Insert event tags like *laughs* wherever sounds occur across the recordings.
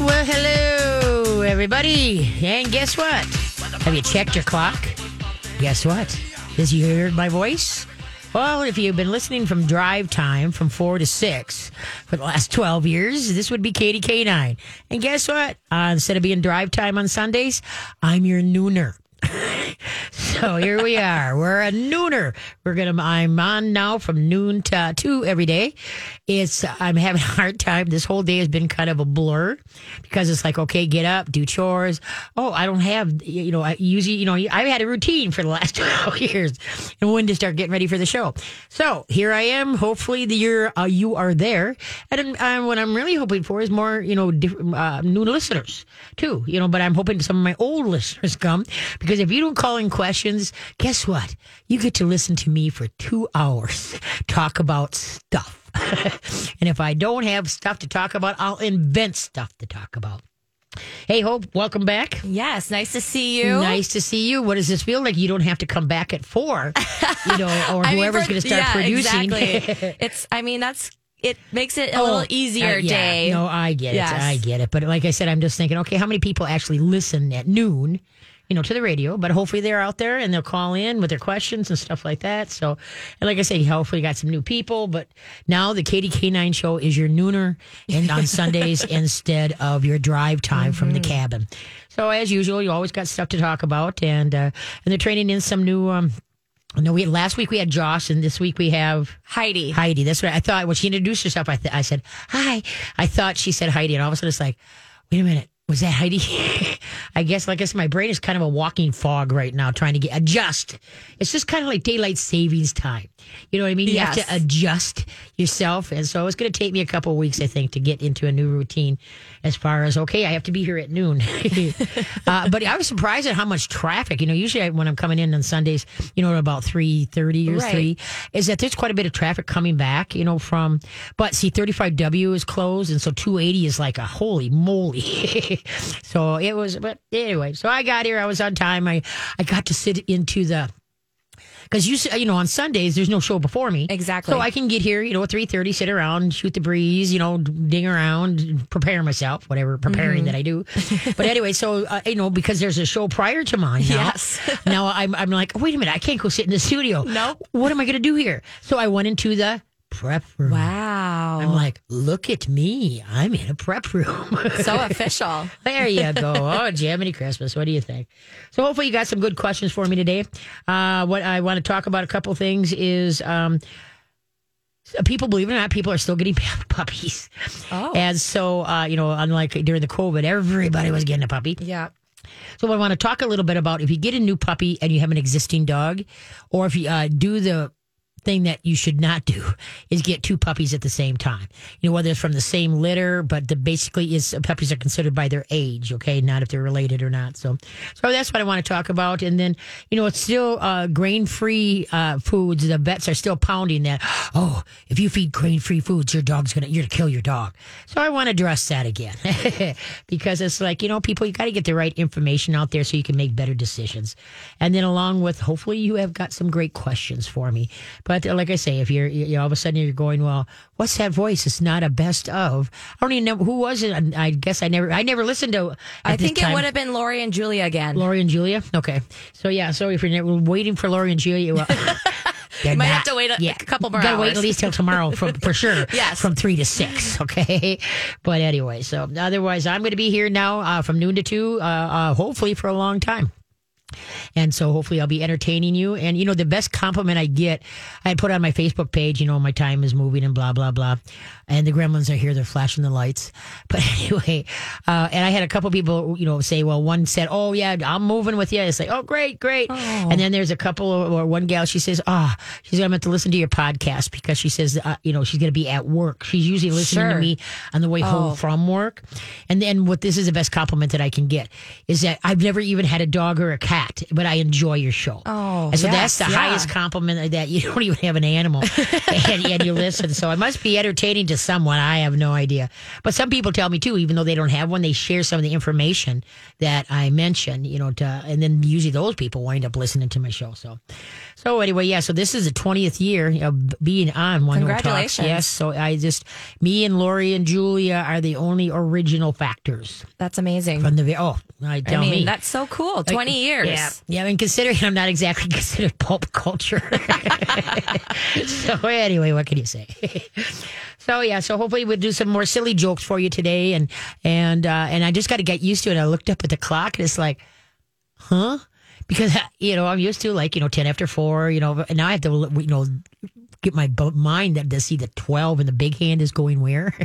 Well, hello, everybody. And guess what? Have you checked your clock? Guess what? Has you heard my voice? Well, if you've been listening from drive time from 4 to 6 for the last 12 years, this would be Katie K9. And guess what? Uh, instead of being drive time on Sundays, I'm your nooner. *laughs* so here we are. We're a nooner. We're gonna. I'm on now from noon to two every day. It's. I'm having a hard time. This whole day has been kind of a blur because it's like, okay, get up, do chores. Oh, I don't have. You know, I usually, you know, I've had a routine for the last *laughs* twelve years, and when to start getting ready for the show. So here I am. Hopefully, the year uh, you are there, and what I'm really hoping for is more, you know, different, uh, new listeners too. You know, but I'm hoping some of my old listeners come because if you don't call in questions, guess what? You get to listen to me for two hours *laughs* talk about stuff. *laughs* and if I don't have stuff to talk about, I'll invent stuff to talk about. Hey, Hope, welcome back. Yes, nice to see you. Nice to see you. What does this feel like? You don't have to come back at four, you know, *laughs* or whoever's going to start yeah, producing. Exactly. it's. I mean, that's. It makes it a Oh, little easier uh, yeah. day. No, I get Yes. it. I get it. But like I said, I'm just thinking, okay, how many people actually listen at noon, you know, to the radio? But hopefully they're out there and they'll call in with their questions and stuff like that. So, and like I said, hopefully you got some new people. But now the Katie K9 show is your nooner and on *laughs* Sundays instead of your drive time from the cabin. So as usual, you always got stuff to talk about, and uh, and they're training in some new. Um, know we last week we had Josh, and this week we have Heidi. Heidi. That's what I thought. When she introduced herself, I, th- I said, Hi. I thought she said Heidi. And all of a sudden it's like, wait a minute. Was that Heidi? *laughs* I guess, like I said, my brain is kind of a walking fog right now, trying to get adjust. It's just kind of like daylight savings time. You know what I mean? You have to adjust yourself. And so it's going to take me a couple of weeks, I think, to get into a new routine as far as, okay, I have to be here at noon. *laughs* uh, but I was surprised at how much traffic, you know, usually I, when I'm coming in on Sundays, you know, about 3.30 or Right. 3, is that there's quite a bit of traffic coming back, you know, from, but see, 35W is closed. And so 280 is like a holy moly. *laughs* *laughs* so it was, but anyway, so I got here. I was on time. I, I got to sit into the, because you you know on Sundays there's no show before me Exactly. so I can get here you know at three thirty sit around shoot the breeze you know ding around prepare myself whatever preparing that I do but anyway so uh, you know because there's a show prior to mine now, Yes. now I'm I'm like wait a minute I can't go sit in the studio No. what am I gonna do here so I went into the prep room Wow. I'm like look at me I'm in a prep room *laughs* so official. *laughs* there you go. Oh, Jiminy Christmas. What do you think? So hopefully you got some good questions for me today. Uh, what I want to talk about a couple things is um, people, believe it or not, people are still getting *laughs* puppies. Oh. And so, uh, you know, unlike during the COVID, everybody was getting a puppy. Yeah. So I want to talk a little bit about if you get a new puppy and you have an existing dog, or if you uh, do the thing that you should not do *laughs* is get two puppies at the same time. You know, whether it's from the same litter, but the basically is puppies are considered by their age, okay, not if they're related or not. So, so that's what I want to talk about. And then, you know, it's still uh, grain free uh, foods. The vets are still pounding that. Oh, if you feed grain free foods, your dog's gonna you're gonna kill your dog. So I want to address that again *laughs* because it's like you know, people you got to get the right information out there so you can make better decisions. And then along with hopefully you have got some great questions for me. Uh, like I say, if you're you all of a sudden you're going, well, what's that voice? It's not a best of. I don't even know who was it. I I guess I never I never listened to. I think it time. would have been Lori and Julia again. Lori and Julia. Okay, so yeah, so if you're waiting for Lori and Julia, well, *laughs* you might have to wait a- a couple more Gotta wait at least till tomorrow for for sure. *laughs* Yes. from three to six. Okay, but anyway, so otherwise, I'm going to be here now uh, from noon to two. Uh, uh, hopefully for a long time. And so hopefully I'll be entertaining you. And you know, the best compliment I get, I put on my Facebook page, you know, my time is moving and blah, blah, blah. And the gremlins are here, they're flashing the lights. *laughs* But anyway, uh, and I had a couple people, you know, say, well, one said, oh, yeah, I'm moving with you. It's like, oh, great, great. And then there's a couple, or one gal, she says, ah, she's going to have to listen to your podcast because she says, uh, you know, she's going to be at work. She's usually listening to me on the way home Oh. from work. And then what this is the best compliment that I can get is that I've never even had a dog or a cat, but but I enjoy your show. Oh, and so yes, that's the yeah. highest compliment that you *laughs* don't even have an animal and, and you listen. So it must be entertaining to someone. I have no idea. But some people tell me too, even though they don't have one, they share some of the information that I mention. you know, to, and then usually those people wind up listening to my show. So, so anyway, yeah. So this is the twentieth year of being on One Talks. Congratulations. Yes. So I just me and Lori and Julia are the only original factors That's amazing. from the. Oh, I I mean, me. that's so cool. 20 years. Yeah, yeah. And considering I'm not exactly *laughs* considered pulp culture, *laughs* so anyway, what can you say? *laughs* so yeah, so hopefully we'll do some more silly jokes for you today, and and uh, and I just got to get used to it. I looked up at the clock, and it's like, huh? Because *laughs* you know I'm used to like you know ten after four, you know, and now I have to you know get my mind that to see the twelve and the big hand is going where. *laughs*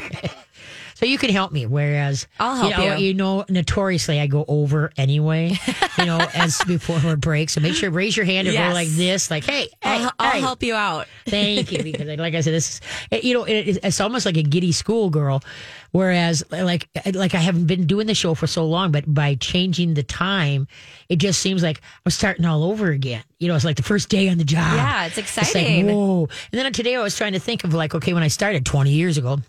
So you can help me. Whereas I'll help you. Know, you. you know, notoriously I go over anyway. You know, *laughs* as before our break. So make sure raise your hand and go Yes. like this, like hey, hey, I'll, I'll hey. help you out. Thank you, because like I said, this is you know it, it's almost like a giddy schoolgirl. Whereas like like I haven't been doing the show for so long, but by changing the time, it just seems like I'm starting all over again. You know, it's like the first day on the job. Yeah, it's like, exciting. whoa! And then today I was trying to think of like, okay, when I started 20 years ago,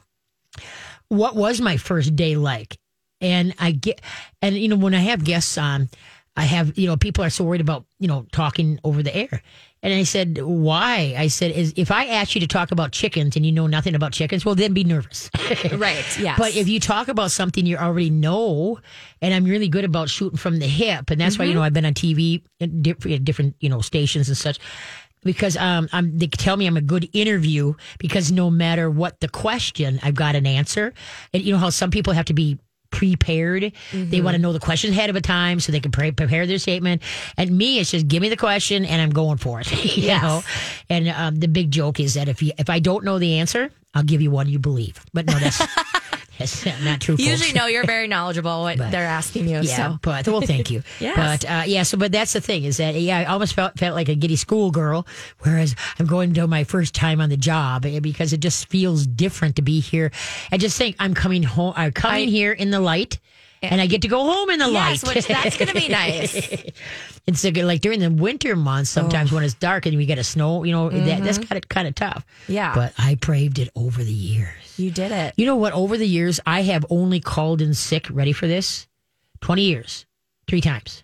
what was my first day like? And I get, and you know, when I have guests on, I have, you know, people are so worried about, you know, talking over the air. And I said, why? I said, is if I ask you to talk about chickens and you know nothing about chickens, well, then be nervous. *laughs* Right. *laughs* Yeah. But if you talk about something you already know, and I'm really good about shooting from the hip, and that's why you Mm-hmm. know I've been on TV at different, different you know stations and such, because um I'm, they tell me I'm a good interview because no matter what the question, I've got an answer, and you know how some people have to be prepared. They want to know the question ahead of a time so they can pre- prepare their statement. And me, it's just give me the question and I'm going for it. *laughs* you Yes. know. And um, the big joke is that if you if I don't know the answer, I'll give you one you believe. But no, that's *laughs* *laughs* not true. Usually, no, you're very knowledgeable what they're asking you. Yeah, So but well, thank you. *laughs* Yes. But uh, yeah, so but that's the thing is that yeah, I almost felt felt like a giddy schoolgirl, whereas I'm going to my first time on the job eh, because it just feels different to be here. I just think I'm coming home. I'm coming I- here in the light. And I get to go home in the yes, light. which that's going to be nice. *laughs* it's like, like during the winter months, sometimes when it's dark and we get a snow, you know, that, that's kind of kind of tough. Mm-hmm. Yeah. But I braved it over the years. You did it. You know what? Over the years, I have only called in sick. Ready for this? Twenty years, three times,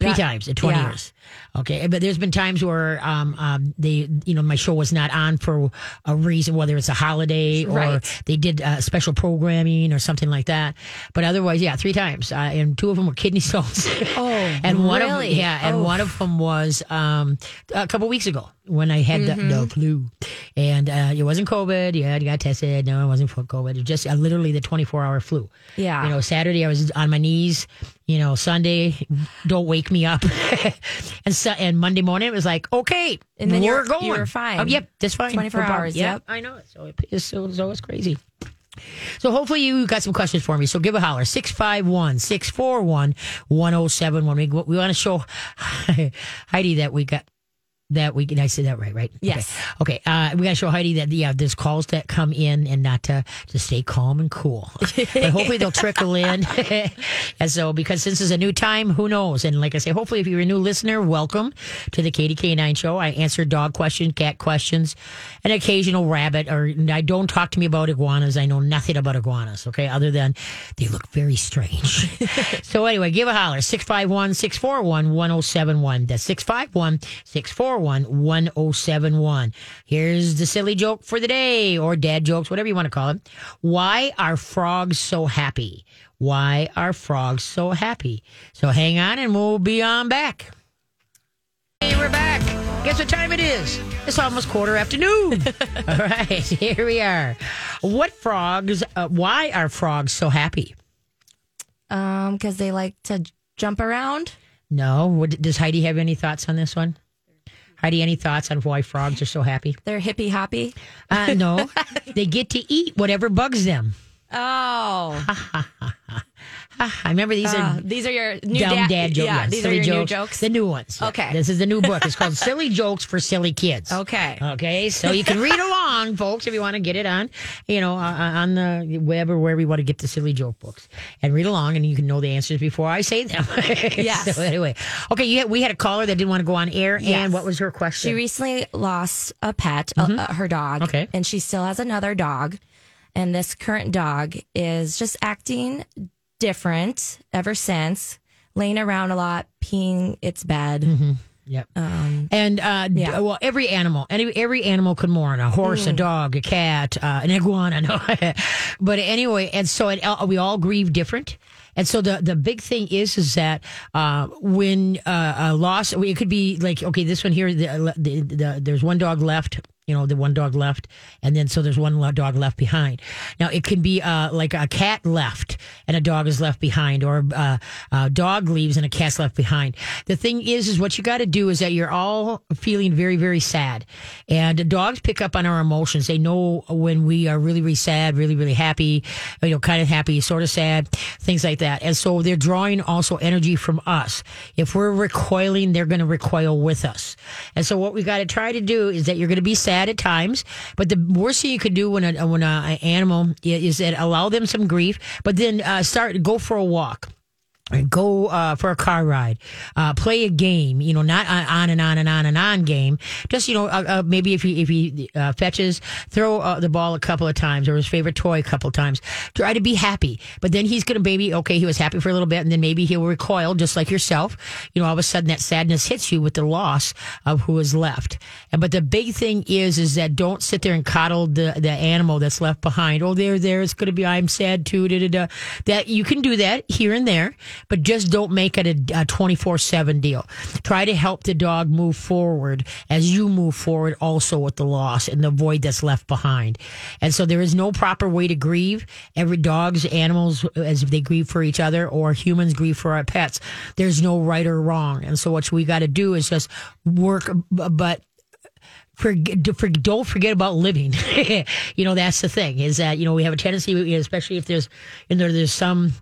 three That- times in twenty yeah. years. Okay, but there's been times where um, um, they, you know, my show was not on for a reason, whether it's a holiday or Right. they did uh, special programming or something like that. But otherwise, yeah, three times, uh, and two of them were kidney stones. *laughs* Oh, *laughs* and one really? of yeah, and Oh. one of them was um, a couple weeks ago when I had Mm-hmm. the, the flu, and uh, it wasn't COVID. Yeah, I got tested. No, it wasn't for COVID. It was just uh, literally the 24 hour flu. Yeah. you know, Saturday I was on my knees. You know, Sunday, don't wake me up, *laughs* and so, and Monday morning it was like, okay, And then we're you're- going. you were fine. Oh, yep, that's fine. 24 No hours, Yeah, yep. I know it. So it is so so it's crazy. So hopefully you got some questions for me. So give a holler 651 641 1071. We, we want to show *laughs* Heidi that we got that we did I say that right, right? Yes. Okay. okay. Uh, we got to show Heidi that yeah, there's calls that come in and not to to stay calm and cool. but hopefully they'll trickle in. *laughs* and so because this is a new time, who knows? And like I say, hopefully if you're a new listener, welcome to the Katie K9 show. I answer dog questions, cat questions, an occasional rabbit, or I don't talk to me about iguanas. I know nothing about iguanas. Okay, other than they look very strange. *laughs* so anyway, give a holler 651 641 1071. That's 651 641 1071. Here's the silly joke for the day, or dad jokes, whatever you want to call it. Why are frogs so happy? Why are frogs so happy? So hang on and we'll be on back. Hey, we're back. Guess what time it is? It's almost quarter afternoon. *laughs* All right, here we are. What frogs, uh, why are frogs so happy? Um, because they like to jump around. No. What, does Heidi have any thoughts on this one? Heidi, any thoughts on why frogs are so happy? They're hippy hoppy. Uh, no. *laughs* they get to eat whatever bugs them. Oh, *laughs* Ah, I remember these Uh, are these are your new dumb da- dad jokes. Yeah, yeah, these are your jokes. new jokes. The new ones. Yeah. Okay. This is the new book. It's called *laughs* Silly Jokes for Silly Kids. Okay. Okay. So you can read along, *laughs* folks, if you want to get it on, you know, uh, on the web or wherever you want to get the silly joke books and read along, and you can know the answers before I say them. *laughs* Yes. so anyway, okay. You had, we had a caller that didn't want to go on air, Yes. and what was her question? She recently lost a pet, uh, uh, her dog. Okay. And she still has another dog. And this current dog is just acting different ever since, laying around a lot, peeing its bed. Yep. Um, And uh, d- Yeah. well, every animal, any every animal could mourn: a horse, a dog, a cat, uh, an iguana. *laughs* No, but anyway, and so it, uh, we all grieve different. And so the the big thing is is that uh, when uh, a loss, it could be like okay, this one here, the, the, the, there's one dog left. You know, the one dog left, and then so there's one dog left behind. Now it can be uh, like a cat left and a dog is left behind, or uh, a dog leaves and a cat's left behind. The thing is, is what you got to do is that you're all feeling very, very sad, and dogs pick up on our emotions. They know when we are really, really sad, really, really happy, you know, kind of happy, sort of sad, things like that. And so they're drawing also energy from us. If we're recoiling, they're going to recoil with us. And so what we got to try to do is that you're going to be sad at times, but the worst thing you could do when a when a, an animal is that allow them some grief, but then uh, start go for a walk. Go uh, for a car ride, uh, play a game. You know, not on and on and on and on game. Just you know, uh, uh, maybe if he if he uh, fetches, throw uh, the ball a couple of times or his favorite toy a couple of times. Try to be happy, but then he's gonna maybe okay. He was happy for a little bit, and then maybe he'll recoil just like yourself. You know, all of a sudden that sadness hits you with the loss of who is left. And but the big thing is is that don't sit there and coddle the the animal that's left behind. Oh, there, there. It's gonna be. I'm sad too. Da, da, da. That you can do that here and there but just don't make it a 24 7 deal. Try to help the dog move forward as you move forward also with the loss and the void that's left behind. And so there is no proper way to grieve. Every dog's animals, as if they grieve for each other or humans grieve for our pets, there's no right or wrong. And so what we got to do is just work, but forget, for, don't forget about living. *laughs* you know, that's the thing is that, you know, we have a tendency, especially if there's, and there, there's some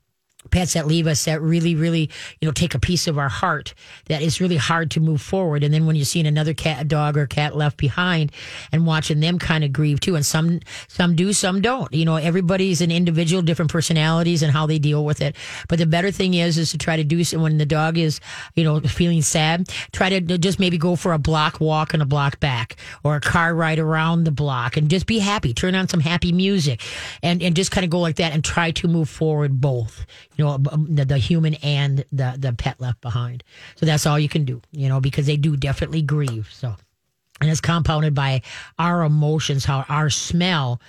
pets that leave us that really, really, you know, take a piece of our heart that is really hard to move forward. And then when you're seeing another cat, dog or cat left behind and watching them kind of grieve too. And some, some do, some don't. You know, everybody's an individual, different personalities and how they deal with it. But the better thing is, is to try to do so when the dog is, you know, feeling sad, try to just maybe go for a block walk and a block back or a car ride around the block and just be happy. Turn on some happy music and, and just kind of go like that and try to move forward both you know, um, the, the human and the, the pet left behind. So that's all you can do, you know, because they do definitely grieve. So, and it's compounded by our emotions, how our smell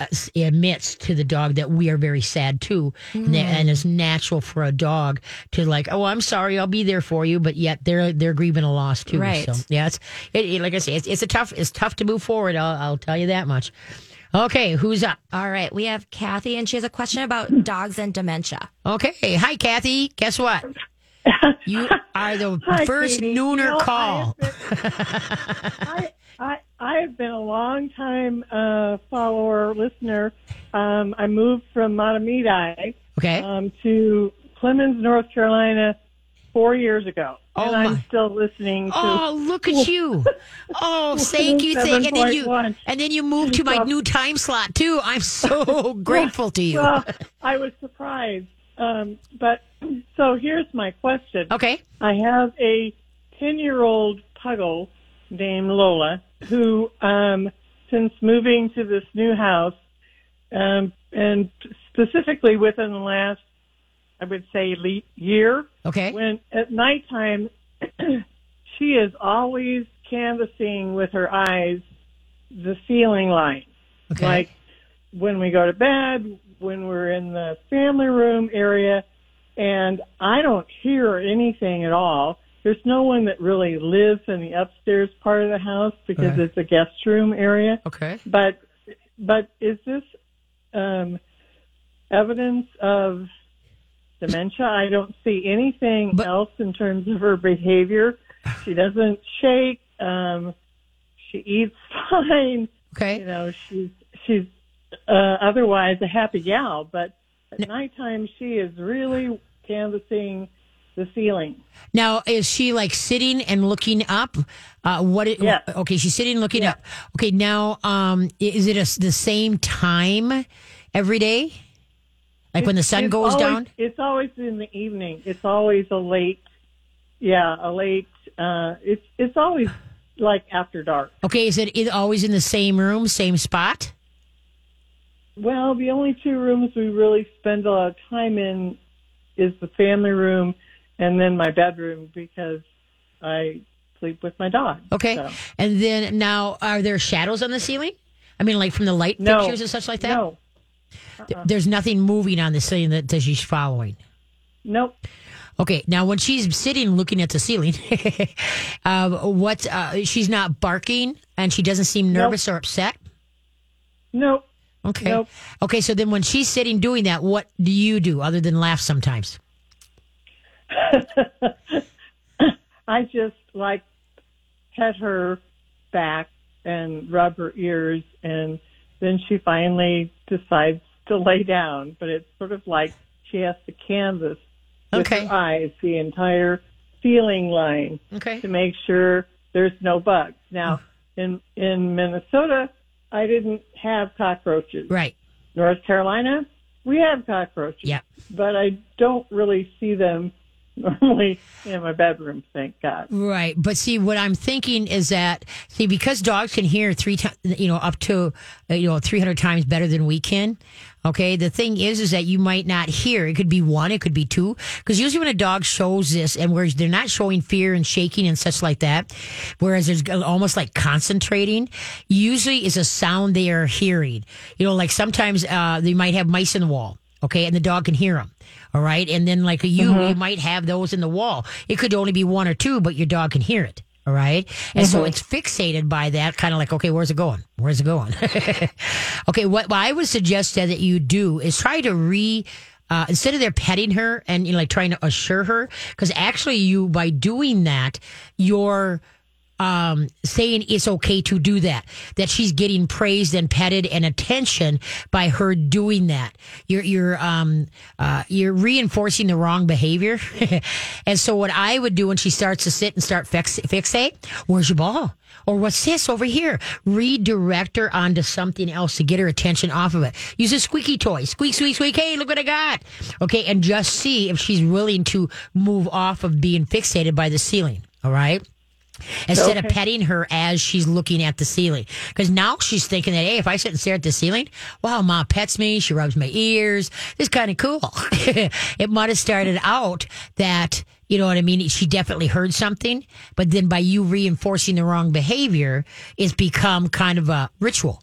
uh, emits to the dog that we are very sad too. And, and it's natural for a dog to like, oh, I'm sorry, I'll be there for you, but yet they're they're grieving a loss too. Right. So yeah, it's it, it- like I say, it's, it's a tough it's tough to move forward. I'll, I'll tell you that much. Okay, who's up? all right. We have Kathy, and she has a question about dogs and dementia. Okay. Hi, Kathy. Guess what? *laughs* You are the Hi, first Katie. nooner You know, call. I have been, *laughs* I, I, I have been a long time uh, follower, listener. Um, I moved from Matamidi Okay. um, to Clemmons, North Carolina, four years ago, Oh, and I'm still listening to. Oh, look at you! Oh, *laughs* thank you, thank, and then you, and then you moved to my new time slot too. I'm so *laughs* *laughs* grateful to you. Well, I was surprised, um, but *clears throat* so here's my question. Okay, I have a 10 year old puggle named Lola who, um, since moving to this new house, um, and specifically within the last, I would say, le- year, okay, when at nighttime, *clears throat* she is always canvassing with her eyes the ceiling line. okay. Like when we go to bed, when we're in the family room area, and I don't hear anything at all. There's no one that really lives in the upstairs part of the house because Right. it's a guest room area. okay. But but is this um, evidence of dementia? I don't see anything But- else in terms of her behavior. She doesn't shake. Um, she eats *laughs* fine Okay. you know she's she's uh, otherwise a happy gal but At nighttime, she is really canvassing the ceiling. Now, is she like sitting and looking up? Uh, what? It, Yes. Okay, she's sitting and looking up. Okay, now, um, is it a the same time every day? Like when the sun goes always- down? It's always in the evening. It's always a late, yeah, a late. Uh, it's it's always like after dark. Okay, is it, always in the same room, same spot? Well, the only two rooms we really spend a lot of time in is the family room and then my bedroom because I sleep with my dog. Okay, So, and then now, are there shadows on the ceiling? I mean, like from the light no, fixtures and such like that. No, Th- There's nothing moving on the ceiling that, that she's following. nope. Okay, now when she's sitting looking at the ceiling, *laughs* uh, what uh, she's not barking and she doesn't seem Nope. nervous or upset. Nope. Okay. Nope. Okay, so then when she's sitting doing that, what do you do other than laugh sometimes? *laughs* I just like pet her back and rub her ears, and then she finally decides to lay down. But it's sort of like she has to canvas with Okay. her eyes the entire ceiling line Okay. to make sure there's no bugs. Now, mm. in in Minnesota, I didn't have cockroaches. Right. North Carolina, we have cockroaches. Yeah. But I don't really see them normally in my bedroom, thank God. Right. But see, what I'm thinking is that, see, because dogs can hear three times, you know, up to, uh, you know, 300 times better than we can. Okay. The thing is, is that you might not hear. It could be one, it could be two. Because usually when a dog shows this and whereas they're not showing fear and shaking and such like that, whereas there's almost like concentrating, usually is a sound they are hearing. You know, like sometimes, uh, they might have mice in the wall. Okay. And the dog can hear them. All right. And then like you, you might have those in the wall. It could only be one or two, but your dog can hear it. All right. And so it's fixated by that, kind of like, okay, where's it going? Where's it going? *laughs* okay. What, what I would suggest that you do is try to re, uh, instead of there petting her and you know, like trying to assure her, because actually you, by doing that, you're, um, saying it's okay to do that, that she's getting praised and petted and attention by her doing that. You're, you're, um, uh, you're reinforcing the wrong behavior. *laughs* and so what I would do when she starts to sit and start fix, fixate, where's your ball? Or what's this over here? Redirect her onto something else to get her attention off of it. Use a squeaky toy. Squeak, squeak, squeak. Hey, look what I got. Okay. And just see if she's willing to move off of being fixated by the ceiling. All right instead of petting her as she's looking at the ceiling. Because now she's thinking that, hey, if I sit and stare at the ceiling, wow, mom pets me, she rubs my ears. It's kind of cool. *laughs* it might have started out that, you know what I mean? She definitely heard something, but then by you reinforcing the wrong behavior, it's become kind of a ritual.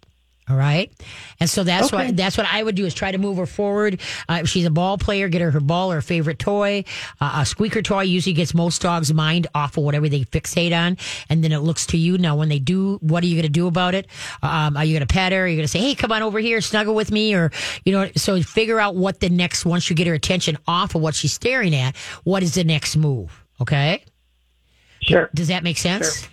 All right. And so that's Okay. what that's what I would do is try to move her forward. Uh, if she's a ball player, get her her ball or her favorite toy. Uh, a squeaker toy usually gets most dogs' mind off of whatever they fixate on, and then it looks to you. Now, when they do, what are you going to do about it? Um, are you going to pet her? Are you going to say, "Hey, come on over here, snuggle with me," or you know? So figure out what the next once you get her attention off of what she's staring at. What is the next move? Okay. Sure. Does that make sense?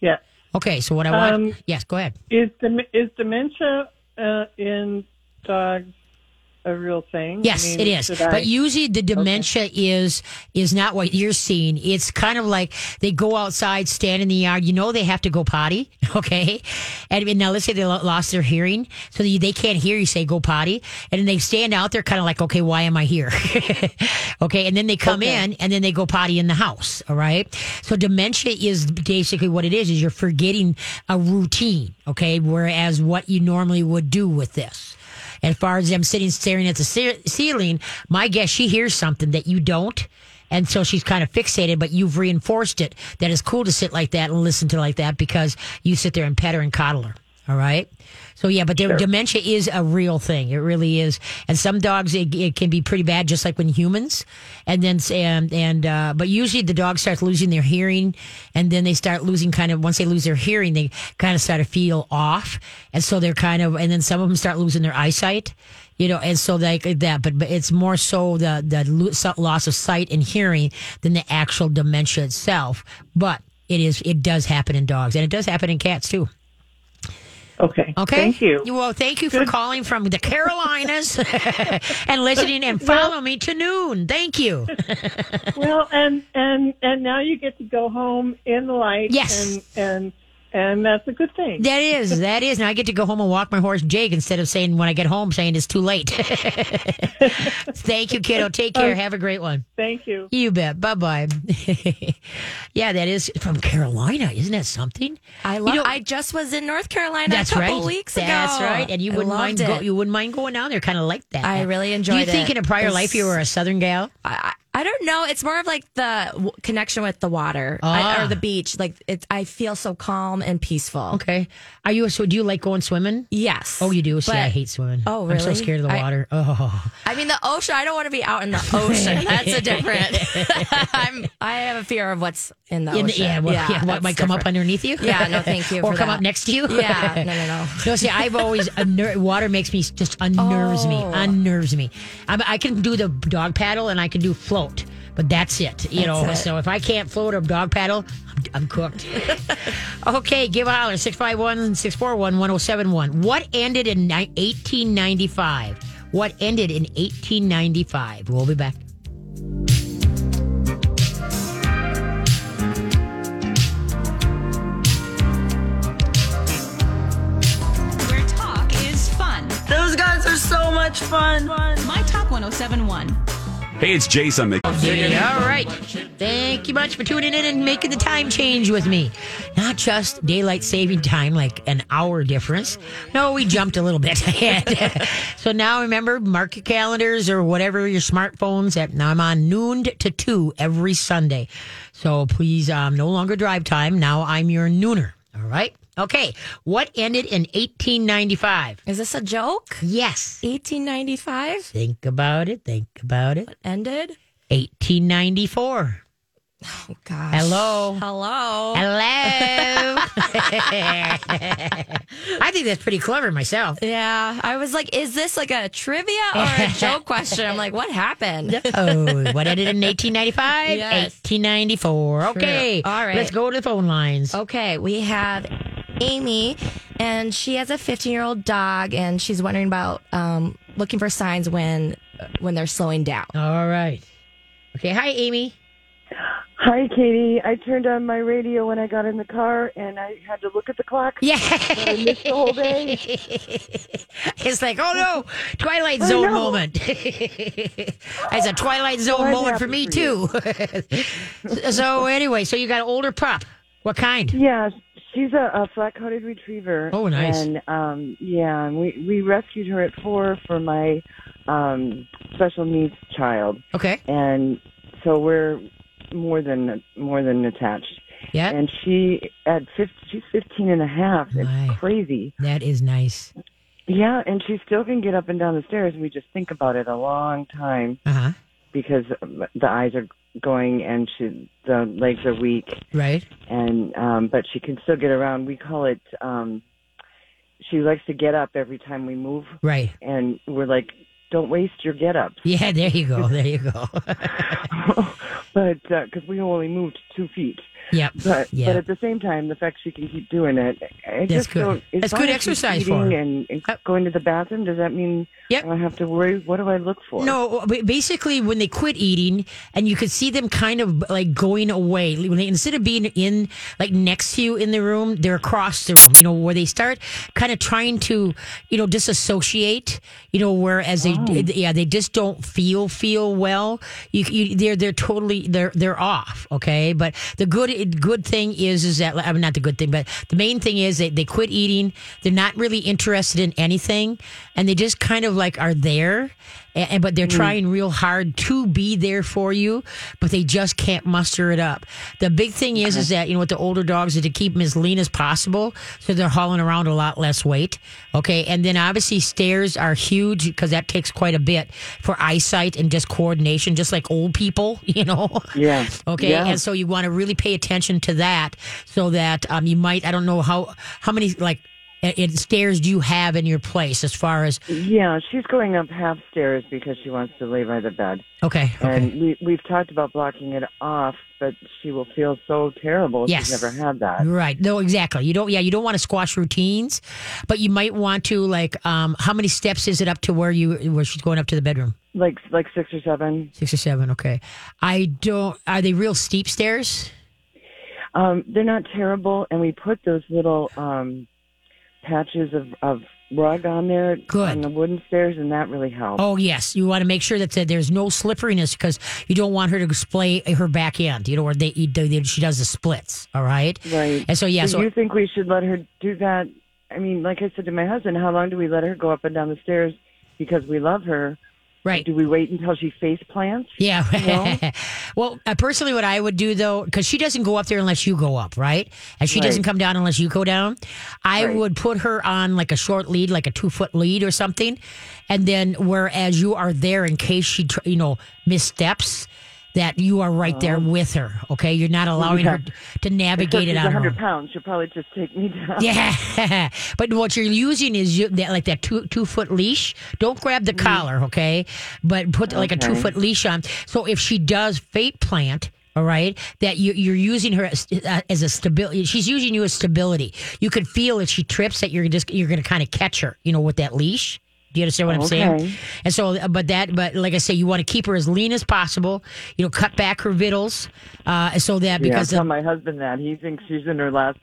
Yeah. Okay. So what I want? Um, yes. Go ahead. Is dem- is dementia uh, in dogs a real thing? Yes, I mean, it is. I- But usually the dementia is is not what you're seeing. It's kind of like they go outside, stand in the yard. You know they have to go potty, *laughs* okay? And, now let's say they lost their hearing, so they, they can't hear you say go potty, and then they stand out there, kind of like, okay, why am I here? *laughs* okay, and then they come Okay. in, and then they go potty in the house. All right. So dementia is basically what it is: is you're forgetting a routine. Okay, whereas what you normally would do with this. As far as them sitting staring at the ce- ceiling, my guess she hears something that you don't. And so she's kind of fixated, but you've reinforced it that it's cool to sit like that and listen to like that because you sit there and pet her and coddle her. All right. So yeah, but the dementia is a real thing. It really is. And some dogs, it, it can be pretty bad, just like when humans. And then, and, and, uh, but usually the dog starts losing their hearing and then they start losing kind of, once they lose their hearing, they kind of start to feel off. And so they're kind of, and then some of them start losing their eyesight. You know, and so like that, but, but it's more so the the loss of sight and hearing than the actual dementia itself. But it is it does happen in dogs, and it does happen in cats too. Okay. Okay. Thank you. Well, thank you for calling from the Carolinas *laughs* and listening and follow me to noon. Thank you. *laughs* well, and and and now you get to go home in the light. Yes. And and and that's a good thing. That is, that is. Now I get to go home and walk my horse Jake instead of saying when I get home saying it's too late. *laughs* Thank you, kiddo. Take care. Uh, Have a great one. Thank you. You bet. Bye bye. *laughs* yeah, that is from Carolina. Isn't that something? I love. You know- I just was in North Carolina That's a couple right. weeks ago. That's right. And you I wouldn't mind go, you wouldn't mind going down there, kind of like that. I really enjoy it. Do you enjoyed think in a prior It's- life you were a Southern gal? I, I don't know. It's more of like the w- connection with the water Ah. I, or the beach. Like it's, I feel so calm and peaceful. Okay. Are you? So do you like going swimming? Yes. Oh, you do. See, But- I hate swimming. Oh, I'm so really? scared of the I- water. *laughs* Oh, I mean, the ocean. I don't want to be out in the ocean. That's a different. *laughs* I'm. I have a fear of what's in the In the- ocean. yeah. Well, yeah, what that's might come up different. underneath you? Yeah, no, thank you *laughs* or for come that. up next to you? Yeah, no, no, no. No, see, I've always unner- water makes me just unnerves me, Oh. unnerves me. I'm, I can do the dog paddle and I can do float, but that's it. You know, it. so if I can't float or dog paddle, I'm, I'm cooked. *laughs* okay, give a holler 651 641 1071. What ended in ni- 1895? What ended in 1895? We'll be back. Where talk is fun. Those guys are so much fun. My Talk 1071. Hey, it's Jason. All right. Thank you much for tuning in and making the time change with me. Not just daylight saving time, like an hour difference. No, we jumped a little bit *laughs* ahead. *laughs* so now remember, mark your calendars or whatever your smartphones. At now I'm on noon to two every Sunday. So please, um, no longer drive time. Now I'm your nooner. All right. Okay. What ended in 1895? Is this a joke? Yes. 1895 Think about it. Think about it. What ended. 1894. Oh gosh. Hello. Hello. Hello. *laughs* I think that's pretty clever myself. Yeah, I was like, is this like a trivia or a *laughs* joke question? I'm like, what happened? Oh, what ended in 1895? *laughs* Yes. 1894. Okay. All right. Let's go to the phone lines. Okay, we have Amy, and she has a 15 year old dog, and she's wondering about um, looking for signs when when they're slowing down. All right. Okay. Hi, Amy. Hi, Katie. I turned on my radio when I got in the car, and I had to look at the clock. Yeah. I missed the whole day. *laughs* it's like, oh no, Twilight Zone know. moment. *laughs* it's a Twilight Zone I'm moment for me, for too. *laughs* so, anyway, so you got an older pup. What kind? Yeah, she's a, a flat-coated retriever. Oh, nice. And um, yeah, and we we rescued her at four for my um, special needs child, Okay. and so we're more than more than attached. Yeah. And she at 50, she's 15 and a half. It's My. crazy. That is nice. Yeah, and she still can get up and down the stairs. We just think about it a long time Uh huh. Because the eyes are going and she the legs are weak Right. and um but she can still get around. We call it um she likes to get up every time we move Right. and we're like don't waste your get ups. Yeah, there you go. There you go. *laughs* but because we only moved 2 feet. Yep. But Yeah. but at the same time, the fact she can keep doing it, I That's just good. don't. That's good exercise for her. And, and Yep. going to the bathroom. Does that mean Yep. I don't have to worry? What do I look for? No, uh, basically, when they quit eating, and you could see them kind of like going away, when they, instead of being in like next to you in the room, they're across the room. You know, where they start kind of trying to, you know, disassociate. You know, whereas they, oh. yeah, they just don't feel feel well. You, you, they're they're totally they're they're off. Okay, but the good good thing is is that I mean not the good thing, but the main thing is they they quit eating. They're not really interested in anything, and they just kind of like are there and, and- but they're mm. trying real hard to be there for you, but they just can't muster it up. The big thing is, is that you know with the older dogs is to keep them as lean as possible, so they're hauling around a lot less weight. Okay, and then obviously stairs are huge because that takes quite a bit for eyesight and just coordination, just like old people, *laughs* you know. Yeah. Okay, Yeah. and so you want to really pay attention to that, so that um you might I don't know how how many like uh, stairs do you have in your place as far as Yeah, she's going up half stairs because she wants to lay by the bed. okay okay And we, we've talked about blocking it off, but she will feel so terrible. Yes. She's never had that. Right. No, exactly. You don't. Yeah, you don't want to squash routines, but you might want to like. Um, how many steps is it up to where you where she's going up to the bedroom? Like like six or seven. Six or seven. Okay. I don't. Are they real steep stairs? Um, they're not terrible, and we put those little um, patches of, of rug on there Good. on the wooden stairs, and that really helps. Oh yes. You want to make sure that there's no slipperiness because you don't want her to display her back end. You know where they, they she does the splits. All right. Right. And so yeah. Do So you think we should let her do that? I mean, like I said to my husband, how long do we let her go up and down the stairs because we love her? Right. Do we wait until she face plants? Yeah. *laughs* Well, uh, personally, what I would do though, because she doesn't go up there unless you go up, right? And she Right. doesn't come down unless you go down. I Right. would put her on like a short lead, like a two foot lead or something. And then, whereas you are there in case she, tr- you know, missteps, that you are right there with her. Okay. You're not allowing her to navigate Except it on her 100 pounds. She'll probably just take me down. *laughs* Yeah, but what you're using is you, that like that two two foot leash. Don't grab the collar, okay? But put like a Mm-hmm. Two foot leash on. So if she does fate plant. All right, that you, you're using her as, uh, as a stability. She's using you as stability. You could feel if she trips that you're just you're going to kind of catch her. You know, with that leash. Do you understand what I'm saying? And so, but that, but like I say, you want to keep her as lean as possible. You know, cut back her vittles, uh, so that Yeah, because tell of- my husband that. He thinks she's in her last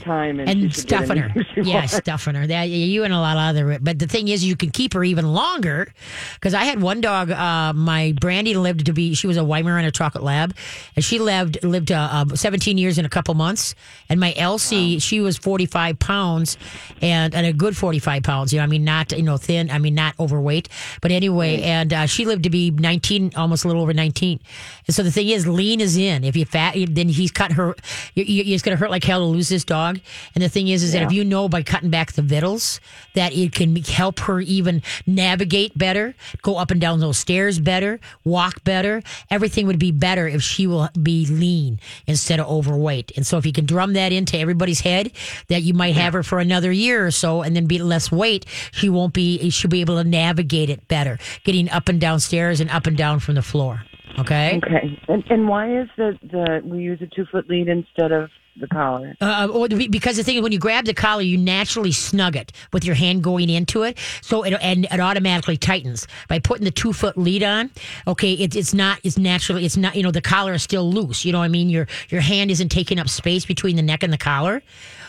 time and, and stuffing her. *laughs* Yeah, wants. stuffing her. That you and a lot of other. But the thing is, you can keep her even longer. Because I had one dog. Uh, my Brandy lived to be. She was a Weimaraner chocolate lab, and she lived lived uh, uh, 17 years in a couple months. And my Elsie, she was 45 pounds, and and a good 45 pounds. You know, I mean, not you know thin. I mean, not overweight. But anyway, and uh, she lived to be 19, almost a little over 19. And so the thing is, lean is in. If you fat, then he's cut her. You, you, it's going to hurt like hell to lose this dog. And the thing is, is that if you know by cutting back the vittles that it can help her even navigate better, go up and down those stairs better, walk better, everything would be better if she will be lean instead of overweight. And so if you can drum that into everybody's head that you might have her for another year or so and then be less weight, she won't be. She'll be able to navigate it better, getting up and down stairs and up and down from the floor. Okay. Okay. And, and why is the, the we use a two foot lead instead of the collar? Uh, or the- because the thing is, when you grab the collar, you naturally snug it with your hand going into it, so it and it automatically tightens by putting the two foot lead on. Okay, it, it's not. It's naturally. It's not. You know, the collar is still loose. You know what I mean? Your your hand isn't taking up space between the neck and the collar.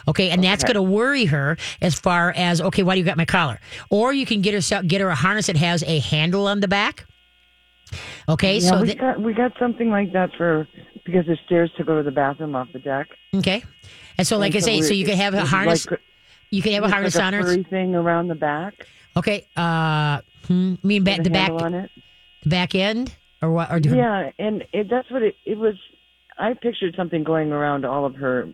Okay, and that's going to worry her as far as okay, why do you got my collar? Or you can get herself get her a harness that has a handle on the back. Okay, Yeah, so we that, got we got something like that for because there's stairs to go to the bathroom off the deck. okay, and so like And I say, so you could have a harness. Like, You can have a harness like on a her. furry thing around the back. Okay. Uh, hmm, mean ba- the back, on it. the back end, or what? Or do Yeah, and it, that's what it, it was. I pictured something going around all of her,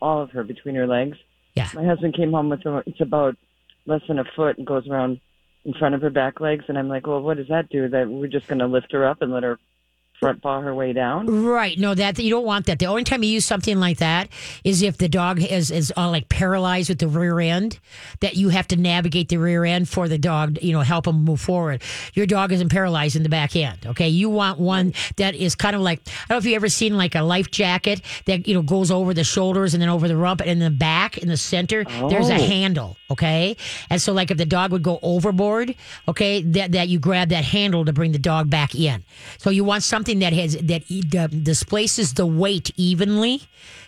all of her between her legs. Yeah. My husband came home with a, it's about less than a foot and goes around in front of her back legs, and I'm like, well, what does that do? That we're just going to lift her up and let her front paw her way down? Right. No, that you don't want that. The only time you use something like that is if the dog is is uh, like paralyzed with the rear end, that you have to navigate the rear end for the dog. You know, help him move forward. Your dog isn't paralyzed in the back end. Okay. You want one that is kind of like I don't know if you ever seen like a life jacket that you know goes over the shoulders and then over the rump and in the back in the center there's a Oh. handle. Okay. And so like if the dog would go overboard, okay, that that you grab that handle to bring the dog back in. So you want something that has that displaces the weight evenly,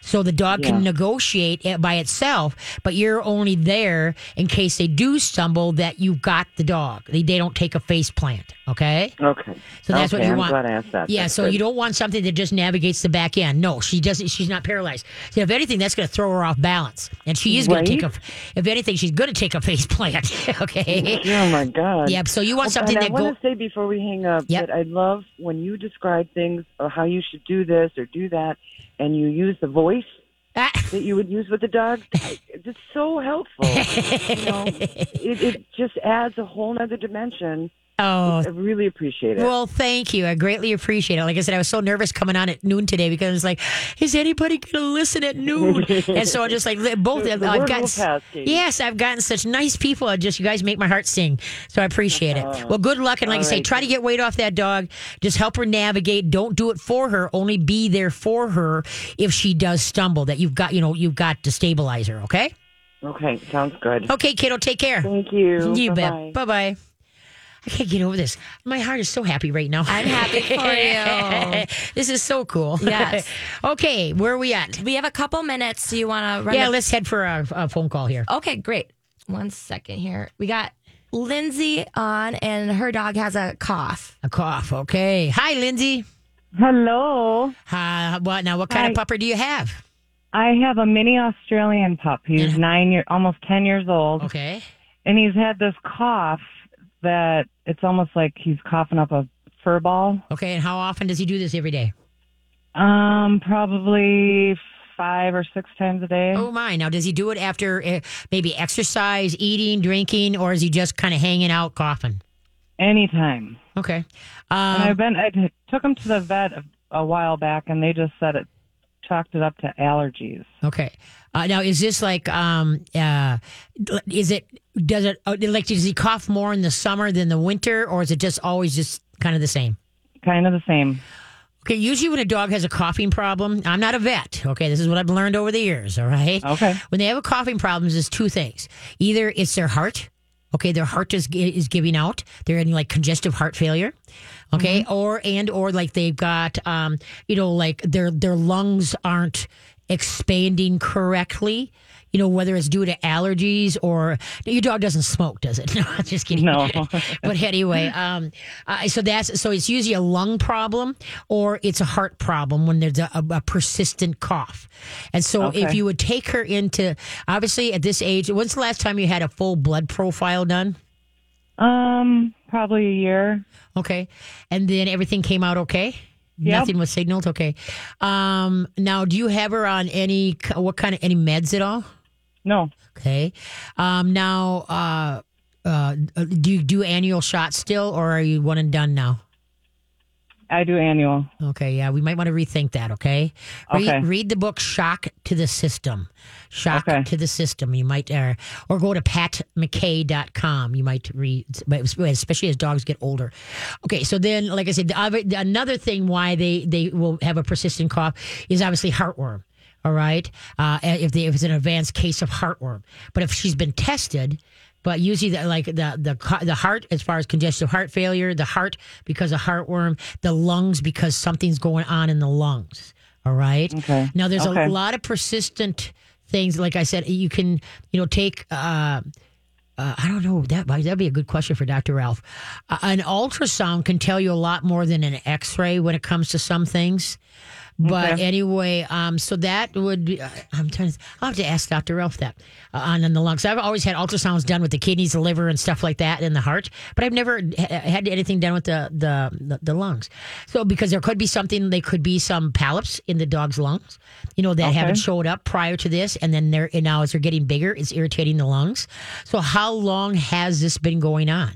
so the dog can negotiate it by itself. But you're only there in case they do stumble that you've got the dog. They, they don't take a face plant. Okay. Okay. So that's what Okay, you I'm want. glad I asked that. Yeah, That's so good. you don't want something that just navigates the back end. No, she doesn't. She's not paralyzed. So if anything, that's going to throw her off balance, and she is going to take a. If anything, she's going to take a face plant. *laughs* okay. Oh my God. Yep. So you want Oh, something that I go. want to say before we hang up Yep. that I love when you describe things or how you should do this or do that, and you use the voice *laughs* Ah, that you would use with the dog. It's so helpful. you know, *laughs* it, it just adds a whole nother dimension Oh, I really appreciate it. Well, thank you. I greatly appreciate it. Like I said, I was so nervous coming on at noon today because I was like, is anybody going to listen at noon? *laughs* and so I just like li- both. I've word gotten, will pass, Katie. yes, I've gotten such nice people. I Just you guys make my heart sing. So I appreciate it. Uh-huh. Well, good luck. And like I All say, right. try to get weight off that dog. Just help her navigate. Don't do it for her. Only be there for her if she does stumble. That you've got, you know, you've got to stabilize her. Okay. okay, sounds good. Okay, kiddo. Take care. Thank you. You Bye-bye. bet. Bye bye. I can't get over this. My heart is so happy right now. I'm happy for you. *laughs* this is so cool. Yes. *laughs* okay, where are we at? We have a couple minutes. Do you want to run? Yeah, the- let's head for a, a phone call here. Okay, great. One second here. We got Lindsay on, and her dog has a cough. A cough. Okay. Hi, Lindsay. Hello. Uh, what now? What kind of Hi. pupper do you have? I have a mini Australian pup. He's nine year, almost ten years old, Okay. and he's had this cough that it's almost like he's coughing up a fur ball. Okay. And how often does he do this every day? Um, probably five or six times a day. Oh my! Now, does he do it after uh, maybe exercise, eating, drinking, or is he just kind of hanging out, coughing? Anytime. Okay. and I've Um, been. I t- took him to the vet a, a while back, and they just said it chalked it up to allergies. okay. Uh, now, is this like, um, uh, is it? Does it uh, like? Does he cough more in the summer than the winter, or is it just always just kind of the same? Kind of the same. Okay, usually when a dog has a coughing problem, I'm not a vet. Okay, this is what I've learned over the years. All right. Okay. When they have a coughing problem, there's two things. Either it's their heart. Okay, their heart is is giving out. They're in like congestive heart failure. Okay, or and or like they've got um, you know, like their their lungs aren't expanding correctly. You know, whether it's due to allergies or your dog doesn't smoke, does it? *laughs* No, I'm just kidding. No. *laughs* but anyway, um, uh, so that's so it's usually a lung problem or it's a heart problem when there's a, a, a persistent cough. And so if you would take her into obviously at this age, when's the last time you had a full blood profile done? Um, probably a year. Okay, and then everything came out okay. Yep. Nothing was signaled. Okay. Um, now, do you have her on any what kind of any meds at all? No. Okay. Um, now, uh, uh, do you do annual shots still, or are you one and done now? I do annual. Okay, yeah, we might want to rethink that. Okay, read, Okay. read the book "Shock to the System." Shock Okay. to the system. You might, uh, or go to patmckay.com. You might read, especially as dogs get older. Okay, so then, like I said, the other, the- another thing why they they will have a persistent cough is obviously heartworm. All right, uh, if, they, if it's an advanced case of heartworm, but if she's been tested. But usually, the, like the the the heart, as far as congestive heart failure, the heart because of heartworm, the lungs because something's going on in the lungs. All right. Okay. Now, there's Okay. a lot of persistent things. Like I said, you can you know take. Uh, uh, I don't know that that'd be a good question for Dr. Ralph. Uh, an ultrasound can tell you a lot more than an X-ray when it comes to some things. But Okay. anyway, um, so that would be. Uh, I'm trying. To, I'll have to ask Dr. Ralph that uh, on, on the lungs. I've always had ultrasounds done with the kidneys, the liver, and stuff like that, and the heart. But I've never ha- had anything done with the, the the the lungs. So because there could be something, there could be some polyps in the dog's lungs, you know, that Okay. haven't showed up prior to this, and then they're and now as they're getting bigger, it's irritating the lungs. So how long has this been going on?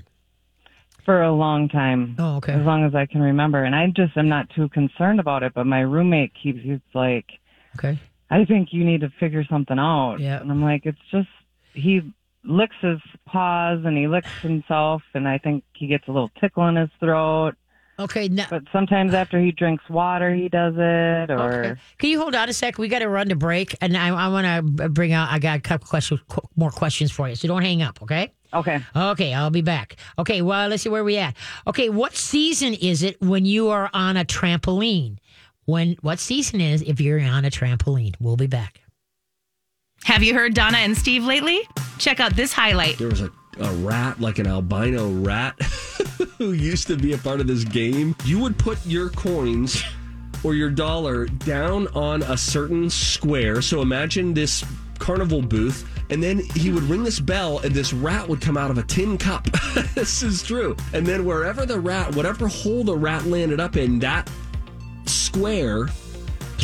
For a long time. Oh, okay. As long as I can remember. And I just am not too concerned about it, but my roommate keeps, he's like, Okay. I think you need to figure something out. Yeah. And I'm like, it's just, he licks his paws and he licks himself, and I think he gets a little tickle in his throat. Okay. Now, But sometimes after he drinks water, he does it, or. Okay. Can you hold on a sec? We got to run to break, and I, I want to bring out. I got a couple questions, more questions for you. So don't hang up, okay? Okay. Okay, I'll be back. Okay, well, let's see where we at. Okay, what season is it when you are on a trampoline? When what season is if you're on a trampoline? We'll be back. Have you heard Donna and Steve lately? Check out this highlight. There was a, a rat, like an albino rat, *laughs* who used to be a part of this game. You would put your coins or your dollar down on a certain square. So imagine this carnival booth, and then he would ring this bell, and this rat would come out of a tin cup. *laughs* this is true. And then wherever the rat, whatever hole the rat landed up in, that square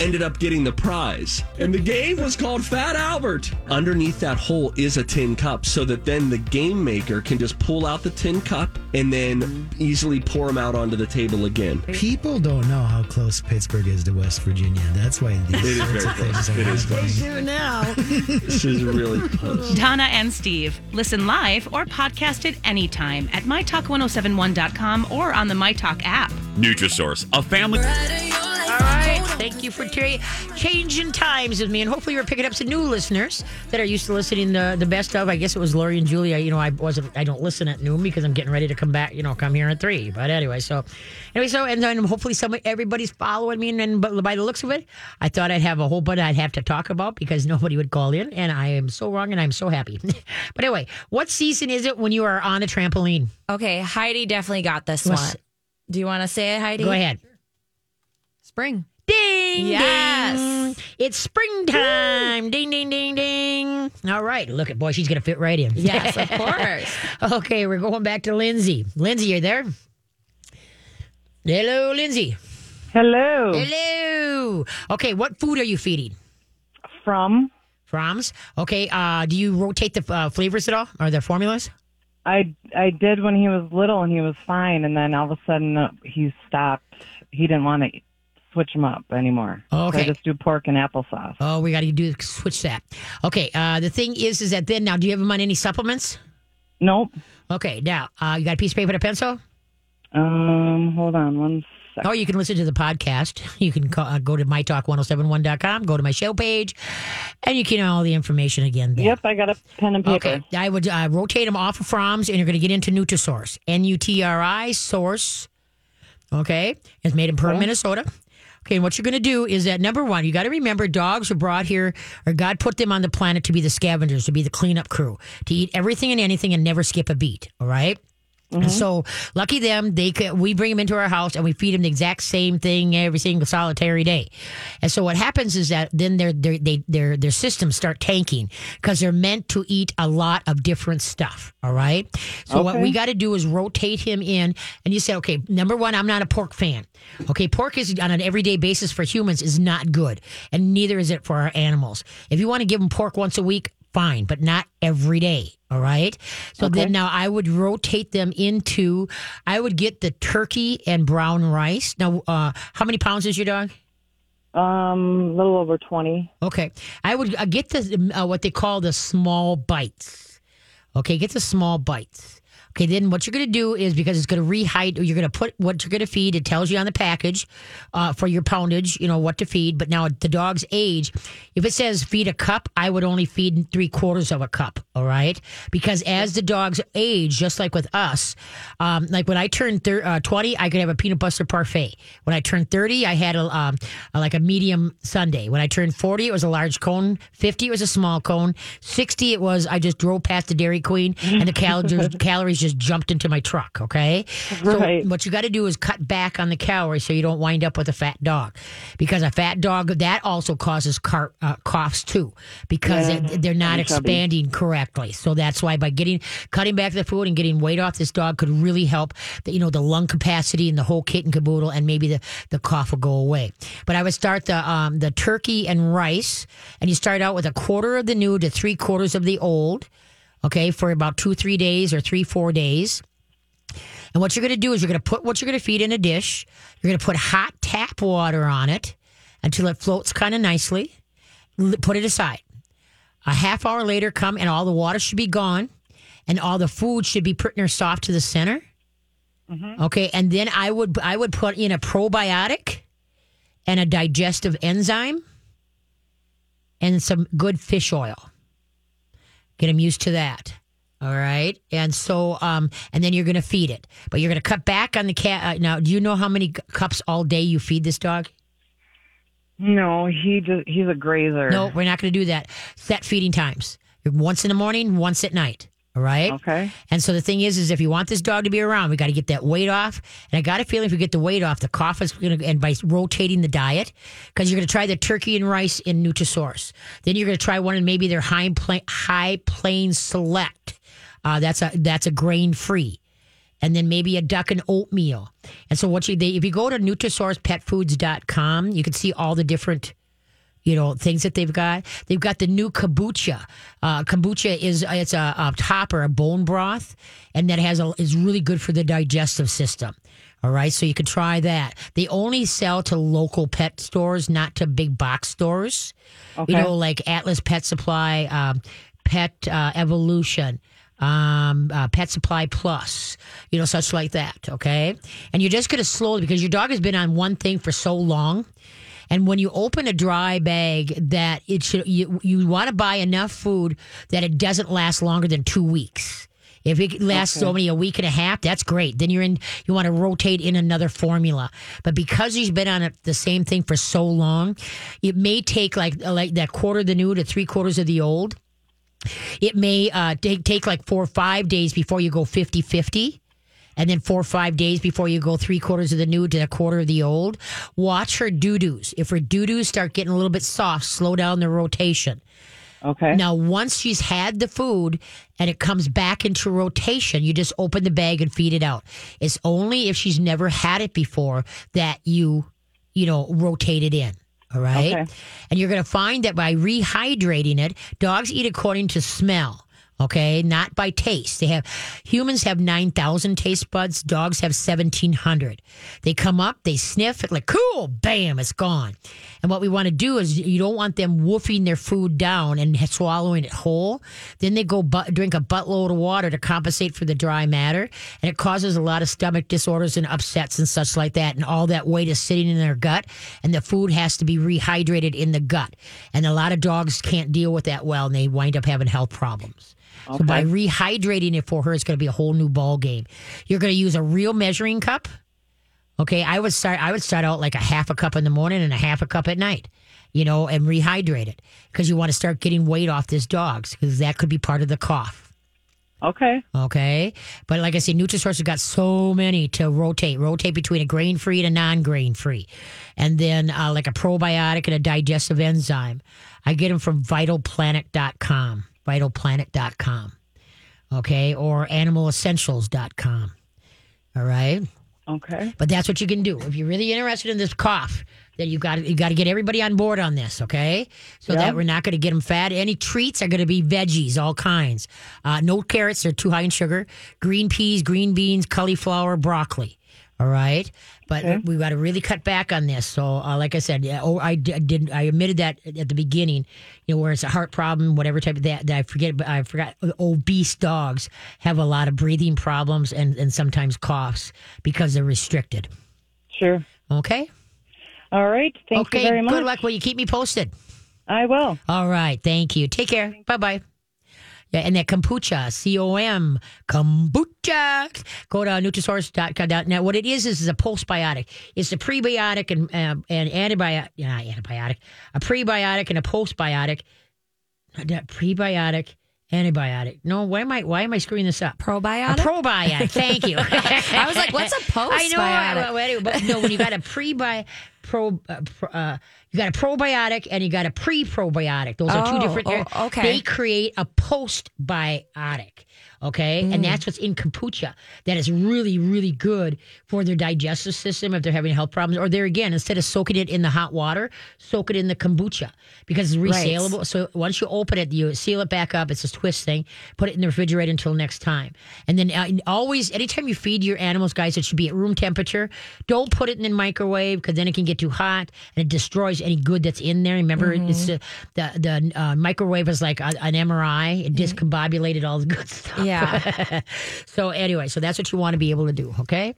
ended up getting the prize. And the game was called Fat Albert. Underneath that hole is a tin cup so that then the game maker can just pull out the tin cup and then easily pour them out onto the table again. People don't know how close Pittsburgh is to West Virginia. That's why these It is sorts very of things close. are It is happening. close. Do now. *laughs* This is really close. Donna and Steve. Listen live or podcast it anytime at mytalk1071.com or on the MyTalk app. Nutrisource, a family. All right. Thank you for tra- changing times with me, and hopefully we're picking up some new listeners that are used to listening the the best of. I guess it was Lori and Julia. You know, I wasn't. I don't listen at noon because I'm getting ready to come back. You know, come here at three. But anyway, so anyway, so and then hopefully somebody, everybody's following me, and then but by the looks of it, I thought I'd have a whole bunch I'd have to talk about because nobody would call in, and I am so wrong, and I'm so happy. *laughs* but anyway, what season is it when you are on a trampoline? Okay, Heidi definitely got this What's- one. Do you want to say it, Heidi? Go ahead. Spring. Ding! Yes. ding. It's springtime. Ding, ding, ding, ding. All right. Look at boy, she's gonna fit right in. Yes, of *laughs* course. okay, we're going back to Lindsay. Lindsay, you there? Hello, Lindsay. Hello. Hello. Okay, what food are you feeding? From Fromm's. Okay. Uh, do you rotate the uh, flavors at all, or the formulas? I I did when he was little and he was fine, and then all of a sudden uh, he stopped. He didn't want to switch them up anymore. So Okay. I just do pork and applesauce. Oh, we got to do switch that. Okay. Uh, the thing is, is that then now, do you have them on any supplements? Nope. Okay. Now, uh, you got a piece of paper and a pencil? Um, hold on one second. Or you can listen to the podcast. You can call, uh, go to mytalk1071.com, go to my show page, and you can all the information again there. Yep, I got a pen and paper. Okay. I would uh, rotate them off of Fromm's, and you're going to get into Nutrisource. N U T R I Source. Okay. It's made in Perham, Minnesota. Okay, and what you're going to do is that number one, you got to remember dogs were brought here, or God put them on the planet to be the scavengers, to be the cleanup crew, to eat everything and anything and never skip a beat. All right? And mm-hmm. so lucky them, they could, we bring them into our house and we feed them the exact same thing every single solitary day. And so what happens is that then their their they, their their systems start tanking because they're meant to eat a lot of different stuff. All right. So what we got to do is rotate him in. And you say, okay, number one, I'm not a pork fan. Okay, pork is on an everyday basis for humans is not good, and neither is it for our animals. If you want to give them pork once a week, fine, but not every day. All right. So then now I would rotate them into, I would get the turkey and brown rice. Now, uh, how many pounds is your dog? Um, a little over twenty. Okay. I would uh, get the, uh, what they call the small bites. Okay. Get the small bites. Okay, then what you're going to do is because it's going to rehydrate, you're going to put what you're going to feed. It tells you on the package uh, for your poundage, you know, what to feed. But now the dog's age, if it says feed a cup, I would only feed three quarters of a cup. All right. Because as the dog's age, just like with us, um, like when I turned thir- uh, 20, I could have a peanut butter parfait. When I turned 30, I had a, um, a- like a medium sundae. When I turned 40, it was a large cone. 50, it was a small cone. 60, it was, I just drove past the Dairy Queen and the *laughs* calories, calories just jumped into my truck. Okay. So what you got to do is cut back on the calories so you don't wind up with a fat dog. Because a fat dog, that also causes car, uh, coughs too, because Yeah. they- they're not expanding correctly. So that's why by getting, cutting back the food and getting weight off this dog could really help the, you know, the lung capacity and the whole kit and caboodle and maybe the, the cough will go away. But I would start the, um, the turkey and rice and you start out with a quarter of the new to three quarters of the old okay, for about two, three days or three, four days. And what you're going to do is you're going to put what you're going to feed in a dish. You're going to put hot tap water on it until it floats kind of nicely. Put it aside. A half hour later, come and all the water should be gone, and all the food should be pretty near soft to the center. Mm-hmm. Okay, and then I would I would put in a probiotic and a digestive enzyme and some good fish oil. Get them used to that. All right. And so, um, and then you're going to feed it, but you're going to cut back on the cat. Uh, now, do you know how many cups all day you feed this dog? No, he just he's a grazer. No, we're not going to do that. Set feeding times. Once in the morning, once at night. All right. Okay. And so the thing is, is if you want this dog to be around, we got to get that weight off. And I got a feeling if we get the weight off, the cough is going to, and by rotating the diet, because you're going to try the turkey and rice in Nutrisource. Then you're going to try one in maybe their high plain, high plain select. Uh, that's a that's a grain free. and then maybe a duck and oatmeal. And so what you they, if you go to NutrisourcePetFoods.com, you can see all the different you know things that they've got. They've got the new kombucha. Uh, kombucha is it's a, a topper, a bone broth, and that has a is really good for the digestive system. All right, so you can try that. They only sell to local pet stores, not to big box stores. Okay. You know, like Atlas Pet Supply, um, Pet uh, Evolution. Um, uh, Pet Supply Plus, you know, such like that. Okay. And you're just going to slowly, because your dog has been on one thing for so long. And when you open a dry bag, that it should you you want to buy enough food that it doesn't last longer than two weeks. If it lasts Okay. only a week and a half, that's great. Then you're in. You want to rotate in another formula. But because he's been on it, the same thing for so long, it may take like like that quarter of the new to three quarters of the old. It may uh, take take like four or five days before you go 50 50 and then four or five days before you go three quarters of the new to a quarter of the old. Watch her doo doos. If her doo doos start getting a little bit soft, slow down the rotation. Okay. Now, once she's had the food and it comes back into rotation, you just open the bag and feed it out. It's only if she's never had it before that you, you know, rotate it in. All right. Okay. And you're going to find that by rehydrating it, dogs eat according to smell. Okay, not by taste. They have humans have nine thousand taste buds. Dogs have seventeen hundred. They come up, they sniff it like cool, bam, it's gone. And what we want to do is you don't want them woofing their food down and swallowing it whole. Then they go but, drink a buttload of water to compensate for the dry matter, and it causes a lot of stomach disorders and upsets and such like that. And all that weight is sitting in their gut, and the food has to be rehydrated in the gut. And a lot of dogs can't deal with that well, and they wind up having health problems. So by rehydrating it for her, it's going to be a whole new ball game. You're going to use a real measuring cup. Okay, I would start. I would start out like a half a cup in the morning and a half a cup at night. You know, and rehydrate it because you want to start getting weight off this dog's because that could be part of the cough. Okay. Okay. But like I said, Nutrisource has got so many to rotate, rotate between a grain free and a non grain free. And then uh, like a probiotic and a digestive enzyme. I get them from vitalplanet.com, vitalplanet.com. Okay. Or animalessentials.com. All right. Okay. But that's what you can do. If you're really interested in this cough, then you got you got to get everybody on board on this, okay? So Yeah. that we're not going to get them fat. Any treats are going to be veggies, all kinds. Uh, no carrots; they're too high in sugar. Green peas, green beans, cauliflower, broccoli. All right, but Okay. we got to really cut back on this. So, uh, like I said, yeah, oh, I did. I admitted that at the beginning. You know, where it's a heart problem, whatever type of that. that I forget. But I forgot. Obese dogs have a lot of breathing problems and and sometimes coughs because they're restricted. Sure. Okay. All right. Thank okay. you very much. Good luck. Will you keep me posted? I will. All right. Thank you. Take care. Bye bye. And that kombucha, C O M, kombucha. Go to Nutrisource.com. Now, what it is is, is a postbiotic. It's a prebiotic and uh, and antibiotic, yeah, antibiotic, a prebiotic and a postbiotic. Prebiotic, antibiotic. No, why am I why am I screwing this up? Probiotic? A probiotic. Thank you. *laughs* I was like, what's a *laughs* postbiotic? I know. postbiotic? Well, anyway, but no, when you got a prebi pro, uh, pro uh, you got a probiotic and you got a pre-probiotic. Those are two Oh, different. oh, okay. They create a postbiotic. Okay, Mm. and that's what's in kombucha. That is really, really good for their digestive system if they're having health problems. Or there again, instead of soaking it in the hot water, soak it in the kombucha because it's Right. resaleable. So once you open it, you seal it back up. It's a twist thing. Put it in the refrigerator until next time. And then uh, always, anytime you feed your animals, guys, it should be at room temperature. Don't put it in the microwave because then it can get too hot and it destroys any good that's in there. Remember, it's uh, the the uh, microwave is like a, an MRI. It discombobulated all the good *laughs* stuff. Yeah. *laughs* so anyway, so that's what you want to be able to do. Okay.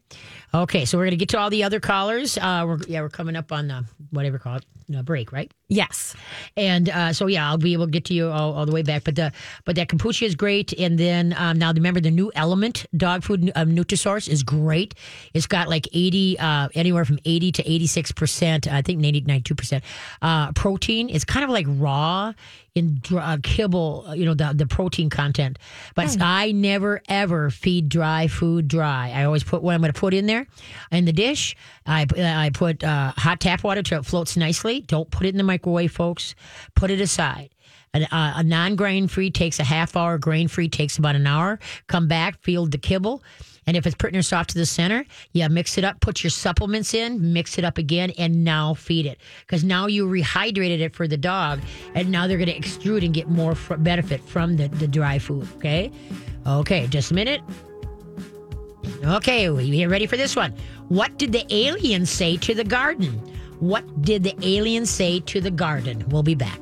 Okay. So we're gonna get to all the other callers. Uh, we're yeah, we're coming up on the whatever call it break, right? yes. And uh, so yeah, I'll be able to get to you all, all the way back. But the but that kombucha is great. And then um, now remember the new Element dog food um, Nutrisource is great. It's got like eighty uh, anywhere from eighty to eighty six percent. I think 92 percent uh, protein. It's kind of like raw in uh, kibble. You know the the protein content. But I never ever feed dry food dry. I always put what I'm going to put in there in the dish. I I put uh, hot tap water till it floats nicely. Don't put it in the microwave, folks. Put it aside. Uh, a, a, a non grain free takes a half hour, grain free takes about an hour. Come back, feed the kibble. And if it's pretty soft to the center, yeah, mix it up, put your supplements in, mix it up again, and now feed it. Because now you rehydrated it for the dog, and now they're going to extrude and get more benefit from the, the dry food. Okay? Okay, just a minute. Okay, get ready for this one. What did the aliens say to the garden? What did the alien say to the garden? We'll be back.